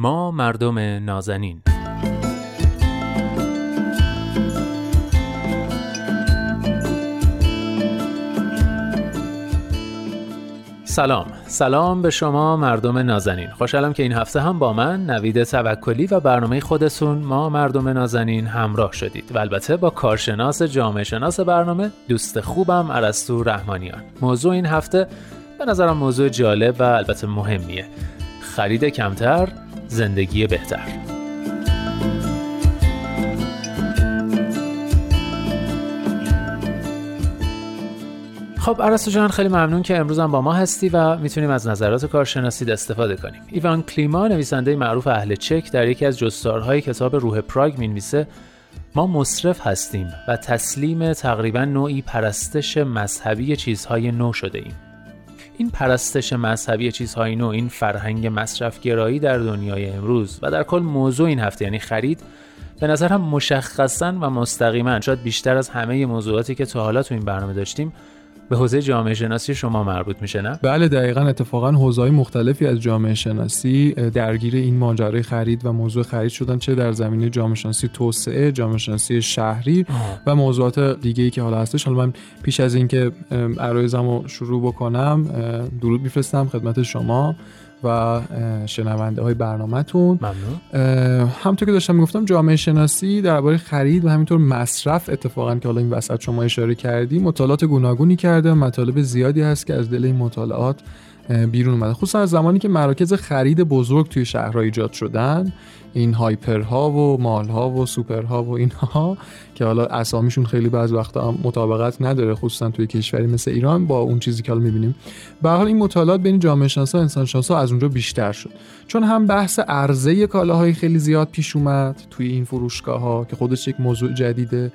ما مردم نازنین. سلام. سلام به شما مردم نازنین. خوشحالم که این هفته هم با من نوید توکلی و برنامه خودتون ما مردم نازنین همراه شدید. و البته با کارشناس جامعه شناس برنامه دوست خوبم عرستو رحمانیان. موضوع این هفته به نظرم موضوع جالب و البته مهمیه. خرید کمتر زندگی بهتر. خب عرستو جان خیلی ممنون که امروز با ما هستی و می‌تونیم از نظرات کارشناسی استفاده کنیم. ایوان کلیما نویسنده معروف اهل چک در یکی از جستارهای کتاب روح پراگ می‌نویسه ما مصرف هستیم و تسلیم تقریبا نوعی پرستش مذهبی چیزهای نو شده ایم. این پرستش مذهبی چیزهای نو این فرهنگ مصرف گرایی در دنیای امروز و در کل موضوع این هفته یعنی خرید به نظرم مشخصا و مستقیما شاید بیشتر از همه موضوعاتی که تا حالا تو این برنامه داشتیم به حوزه جامعه شناسی شما مربوط میشه نه؟ بله دقیقا اتفاقا حوزه‌های مختلفی از جامعه شناسی درگیر این ماجرای خرید و موضوع خرید شدن چه در زمینه جامعه شناسی توسعه، جامعه شناسی شهری آه. و موضوعات دیگه ای که حالا هستش حالا من پیش از اینکه عرایزمو شروع بکنم درود میفرستم خدمت شما و شنونده های برنامهتون. ممنون. همطور که داشتم می‌گفتم جامعه شناسی درباره خرید و همینطور مصرف اتفاقا که حالا این وسط شما اشاره کردی مطالعات گوناگونی کرده مطالب زیادی هست که از دل این مطالعات بیرون اومده خصوصا از زمانی که مراکز خرید بزرگ توی شهرها ایجاد شدن این هایپرها و مالها و سوپرها و اینها که حالا اسامیشون خیلی بعض وقتا مطابقت نداره خصوصا توی کشوری مثل ایران با اون چیزی که حالا می‌بینیم. به حال این مطالعات بین جامعه شناسا انسان شناسا از اونجا بیشتر شد. چون هم بحث عرضه کالاهای خیلی زیاد پیش اومد توی این فروشگاه ها که خودش یک موضوع جدیده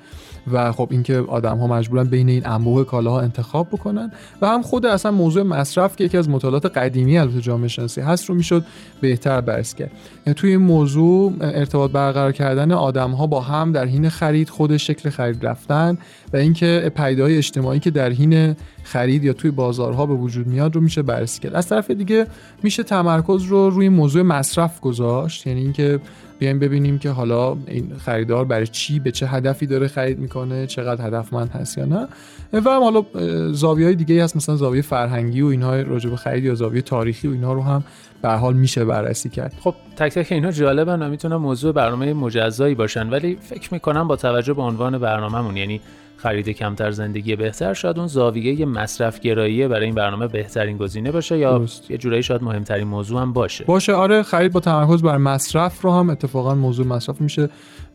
و خب اینکه آدم ها مجبورن بین این انواع کالاها انتخاب بکنن و هم خود اصلا موضوع مصرف که یکی از مطالعات قدیمی البته جامعه شناسی هست رو می‌شد بهتر بررسی کرد. یعنی توی این موضوع ارتباط برقرار کردن آدم ها با هم در حین خرید خود شکل خرید رفتن و اینکه پیدای اجتماعی که در حین خرید یا توی بازارها به وجود میاد رو میشه بررسی کرد. از طرف دیگه میشه تمرکز رو روی موضوع مصرف گذاشت. یعنی اینکه بیایم ببینیم که حالا این خریدار برای چی به چه هدفی داره خرید می‌کنه چقدر هدفمند هست یا نه. و هم حالا زاویه های دیگه هست مثلا زاویه فرهنگی و اینها راجع خرید یا زاویه تاریخی و اینها رو هم به حال میشه بررسی کرد. خب تک تک اینها جالبن و می‌تونن موضوع برنامه مجزایی باشن ولی فکر می‌کنم با توجه به عنوان برنامهمون یعنی خرید کمتر زندگی بهتر شاید اون زاویه مصرف گرایی برای این برنامه بهترین گزینه باشه یا درست. یه جورایی شاید مهمترین موضوع هم باشه باشه آره خرید با تمرکز بر مصرف رو هم اتفاقا موضوع مصرف میشه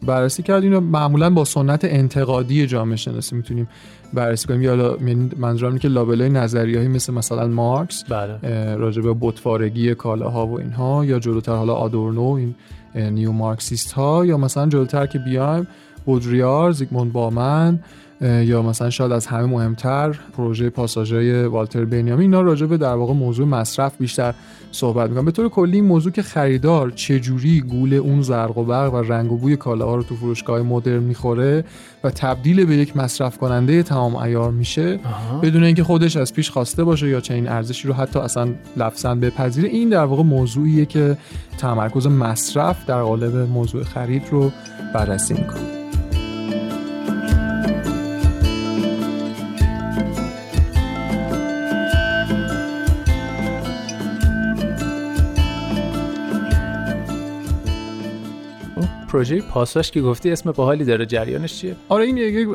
بررسی کرد اینو معمولا با سنت انتقادی جامعه شناسی می‌تونیم بررسی کنیم یا یعنی منظورم که لابلای نظریه‌ای مثل مثلا مارکس بله. راجع به بتوارگی کالاها و اینها یا جلوتر حالا آدورنو این نیو مارکسیست ها یا مثلا جلوتر که بیایم بودریار زیگموند بامن یا مثلا شاید از همه مهمتر پروژه پاساژهای والتر بنیامین. اینا راجع به در واقع موضوع مصرف بیشتر صحبت می‌کنم. به طور کلی این موضوع که خریدار چجوری گول اون زرق و برق و رنگ و بوی کالاها رو تو فروشگاه مدرن می‌خوره و تبدیل به یک مصرف کننده تمام ایار میشه بدون اینکه خودش از پیش خواسته باشه یا چنین ارزشی رو حتی اصلا لفظا بپذیره این در واقع موضوعیه که تمرکز مصرف در قالب موضوع خرید رو بررسی می‌کنه. پروژه پاساش که گفتی اسم باحالی داره جریانش چیه؟ آره این یک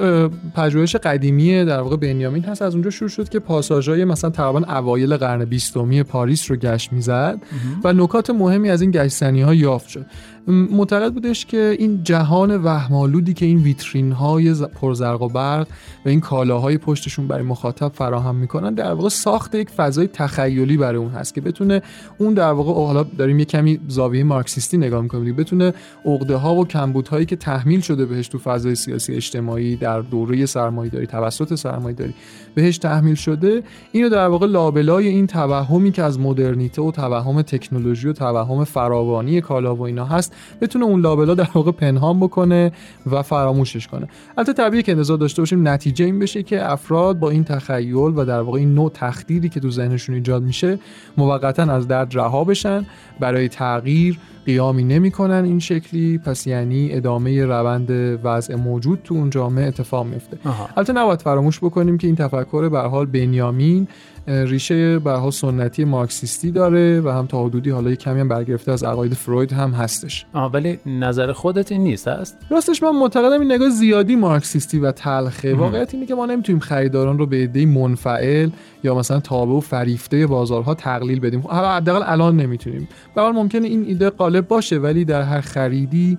پژوهش قدیمی در واقع بنیامین هست. از اونجا شروع شد که پاساژهای مثلا تقریبا اوایل قرن بیستمی پاریس رو گشت می‌زد و نکات مهمی از این گشتنی ها یافت شد. معتقد بودش که این جهان وهمالودی که این ویترین های پرزرق و برق و این کالاهای پشتشون برای مخاطب فراهم می‌کنن در واقع ساخت یک فضای تخیلی برای اون هست که بتونه اون در واقع حالا داریم یه کمی زاویه مارکسیستی نگاه می‌کنیم بتونه عقده و کمبودهایی که تحمیل شده بهش تو فضای سیاسی اجتماعی در دوره سرمایه‌داری توسط سرمایه‌داری بهش تحمیل شده اینو در واقع لابلای این توهمی که از مدرنیته و توهم تکنولوژی و توهم فراوانی کالا و اینا هست بتونه اون لابلا در واقع پنهان بکنه و فراموشش کنه. البته طبیعیه که انتظار داشته باشیم نتیجه این بشه که افراد با این تخیل و در واقع این نوع تخدیری که تو ذهنشون ایجاد میشه موقتا از درد رها بشن برای تغییر قیامی نمی‌کنن این شکلی پس یعنی ادامه روند وضع موجود تو اون جامعه اتفاق میفته البته نباید فراموش بکنیم که این تفکر به حال بنیامین ریشه به سنتی مارکسیستی داره و هم تا حدودی حالا کمی هم برگرفته از عقاید فروید هم هستش. آه ولی نظر خودت این نیست هست؟ راستش من معتقدم این نگاه زیادی مارکسیستی و تلخه. واقعیت اینه که ما نمی‌تونیم خریداران رو به عده منفعل یا مثلا تابع و فریفته بازارها تقلیل بدیم. حداقل الان نمی‌تونیم. به ممکنه این ایده غالب باشه ولی در هر خریدی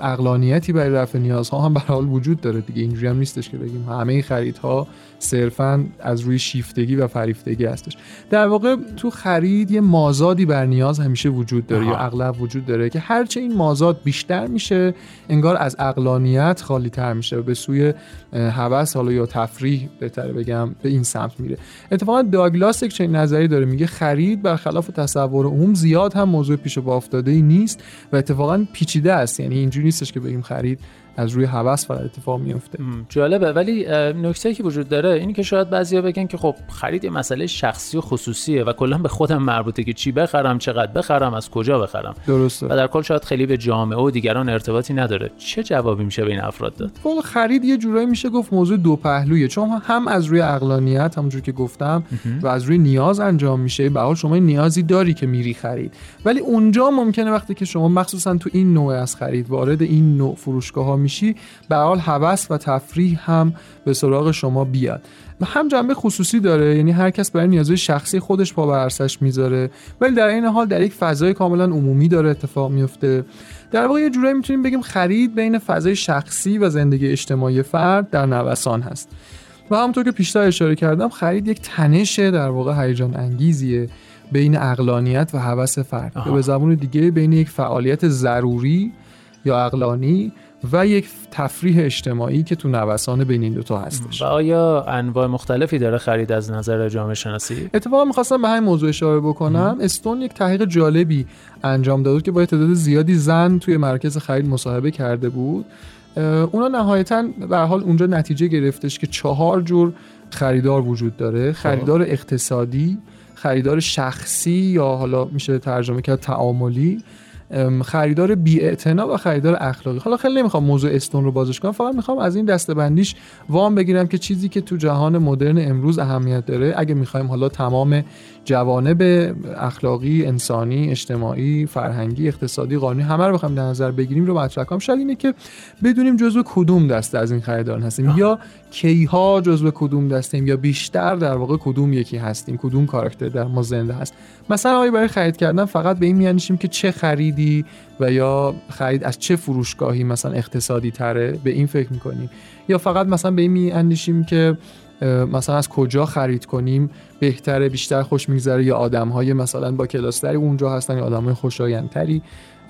اقلانیتی برای رفع نیازها هم به حال وجود داره دیگه. اینجوری هم نیستش که بگیم همه خریدها صرفا از روی شیفتگی و فریفتگی هستش. در واقع تو خرید یه مازادی بر نیاز همیشه وجود داره یا اغلب وجود داره که هرچه این مازاد بیشتر میشه انگار از اقلانیت خالی تر میشه و به سوی هوس حالا یا تفریح بهتره بگم به این سمت میره. اتفاقا داگلاس یک چنین نظری داره. میگه خرید برخلاف تصور عموم زیاد هم موضوع پیش با افتاده ای نیست و اتفاقا پیچیده است. یعنی اینجوری نیستش که بگیم خرید. از روی هوس فقط اتفاق میفته جالبه. ولی نکته که وجود داره اینی که شاید بعضیا بگن که خب خرید یه مسئله شخصی و خصوصیه و کلا به خودم مربوطه که چی بخرم چقدر بخرم از کجا بخرم. درسته. و در کل شاید خیلی به جامعه و دیگران ارتباطی نداره. چه جوابی میشه به این افراد داد؟ والا خرید یه جورایی میشه گفت موضوع دو پهلویه. چون هم از روی عقلانیت همونجور که گفتم و از روی نیاز انجام میشه. به حال شما نیازی داری که میری خرید. ولی اونجا ممکنه وقتی که شما مخصوصا تو این نوع از خرید وارد این نوع فروشگاه ها میشی به حال هوس و تفریح هم به سراغ شما بیاد. هم جنبه خصوصی داره یعنی هر کس برای نیازهای شخصی خودش پا بر می‌ذاره. ولی در این حال در یک فضای کاملا عمومی داره اتفاق میفته در واقع یه جورایی می‌تونیم بگیم خرید بین فضای شخصی و زندگی اجتماعی فرد در نوسان هست. و همونطور که پیشتر اشاره کردم خرید یک تنش در واقع هیجان انگیزیه بین اقلانیت و هوس فرد. به زبون دیگه بین یک فعالیت ضروری یا اقلانی و یک تفریح اجتماعی که تو نوسان بین این دوتا هستش. و آیا انواع مختلفی داره خرید از نظر جامعه شناسی؟ اتفاقا می‌خواستم به همین موضوع اشاره بکنم. استون یک تحقیق جالبی انجام داد که با تعداد زیادی زن توی مرکز خرید مصاحبه کرده بود. اونا نهایتا به حال اونجا نتیجه گرفتش که چهار جور خریدار وجود داره. خب. خریدار اقتصادی خریدار شخصی یا حالا میشه ترجمه کرد تعاملی. خریدار بی و خریدار اخلاقی. حالا خیلی نمی‌خوام موضوع استون رو بازش کنم فقط می‌خوام از این دستبندیش وام بگیرم که چیزی که تو جهان مدرن امروز اهمیت داره. اگه می‌خوایم حالا تمام جوانب اخلاقی انسانی اجتماعی فرهنگی اقتصادی قانونی همه رو بخوایم در نظر بگیریم رو مطرح کنم. شاید اینه که بدونیم جزو کدوم دسته از این خریداران هستیم یا کیها جزو کدوم دستیم یا بیشتر در واقع کدوم یکی هستیم کدوم کاراکتر در ما زنده هست. مثلا آیا برای خرید کردن فقط به این میانشیم که چه خریدی و یا خرید از چه فروشگاهی مثلا اقتصادی تره؟ به این فکر می‌کنیم. یا فقط مثلا به این میاندیشیم که مثلا از کجا خرید کنیم؟ بهتره بیشتر خوش میگذره یا آدم های مثلا با کلاستری اونجا هستن یا آدم های خوشایندتری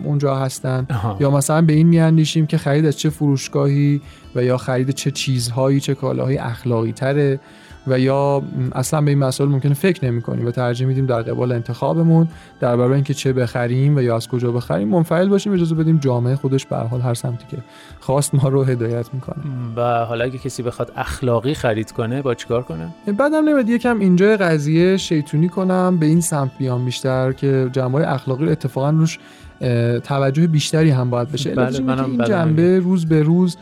اونجا هستن؟ یا مثلا به این میاندیشیم که خرید از چه فروشگاهی و یا خرید چه چیزهایی چه کالاهای اخلاقی تره؟ و یا اصلا به این مسائل ممکنه فکر نمی کنیم و ترجیح میدیم در قبال انتخابمون در برای اینکه چه بخریم و یا از کجا بخریم منفعل باشیم اجازه بدیم جامعه خودش به حال هر سمتی که خواست ما رو هدایت می‌کنه. و حالا اگه کسی بخواد اخلاقی خرید کنه با چیکار کنه؟ بعدم نمیاد یکم اینجا قضیه شیطونی کنم به این سمت بیام بیشتر که جنبه اخلاقی رو اتفاقا روش توجه بیشتری هم باید بشه. بله این جنبه روز به روز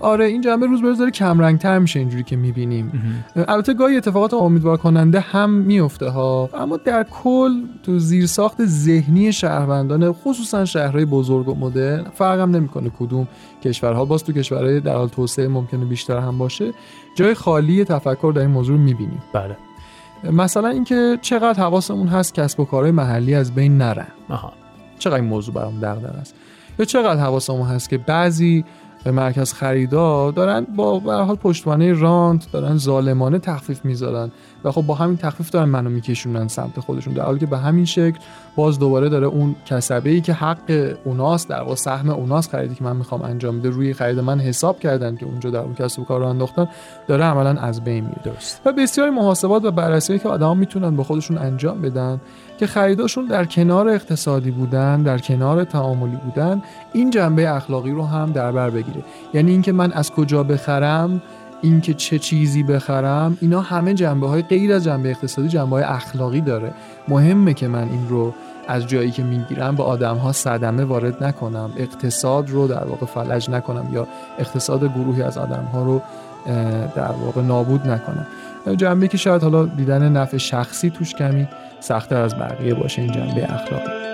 آره این جنبه روز به روز داره کم تر میشه اینجوری که می‌بینیم. البته گاهی اتفاقات امیدوار کننده هم میفته ها اما در کل تو زیرساخت ذهنی شهروندان خصوصا شهرهای بزرگ و مدرن فرقم نمی‌کنه کدوم کشورها. باز تو کشورهای در حال توسعه ممکنه بیشتر هم باشه. جای خالی تفکر در این موضوع می‌بینیم. بله. مثلا اینکه چقدر حواسمون هست کسب و کارهای محلی از بین نرن آها. چقدر این موضوع برام دغدغه است. یا چقدر حواسمون هست که بعضی مرکز خریدا دارن با به حال پشتوانه رانت دارن ظالمانه تخفیف می‌ذارن و خب با همین تخفیف دارن منو میکشونن سمت خودشون در حالی که به همین شکل باز دوباره داره اون کسبه ای که حق اوناست در واقع سهم اوناست خریدی که من می‌خوام انجام بده روی خرید من حساب کردن که اونجا در اون کسب و کار رو انداختن داره عملا از بین میره. و بسیاری محاسبات و بررسی که آدما می‌تونن با خودشون انجام بدن که خریداشون در کنار اقتصادی بودن در کنار تعاملی بودن این جنبه اخلاقی رو هم در بر بگیره. یعنی اینکه من از کجا بخرم اینکه چه چیزی بخرم اینا همه جنبه های غیر از جنبه اقتصادی جنبه های اخلاقی داره. مهمه که من این رو از جایی که می‌گیرم به آدم ها صدمه وارد نکنم اقتصاد رو در واقع فلج نکنم یا اقتصاد گروهی از آدم ها رو در واقع نابود نکنم. جنبه که شاید حالا دیدن نفع شخصی توش کمی سختتر از بقیه باشه این جنبه اخلاقی.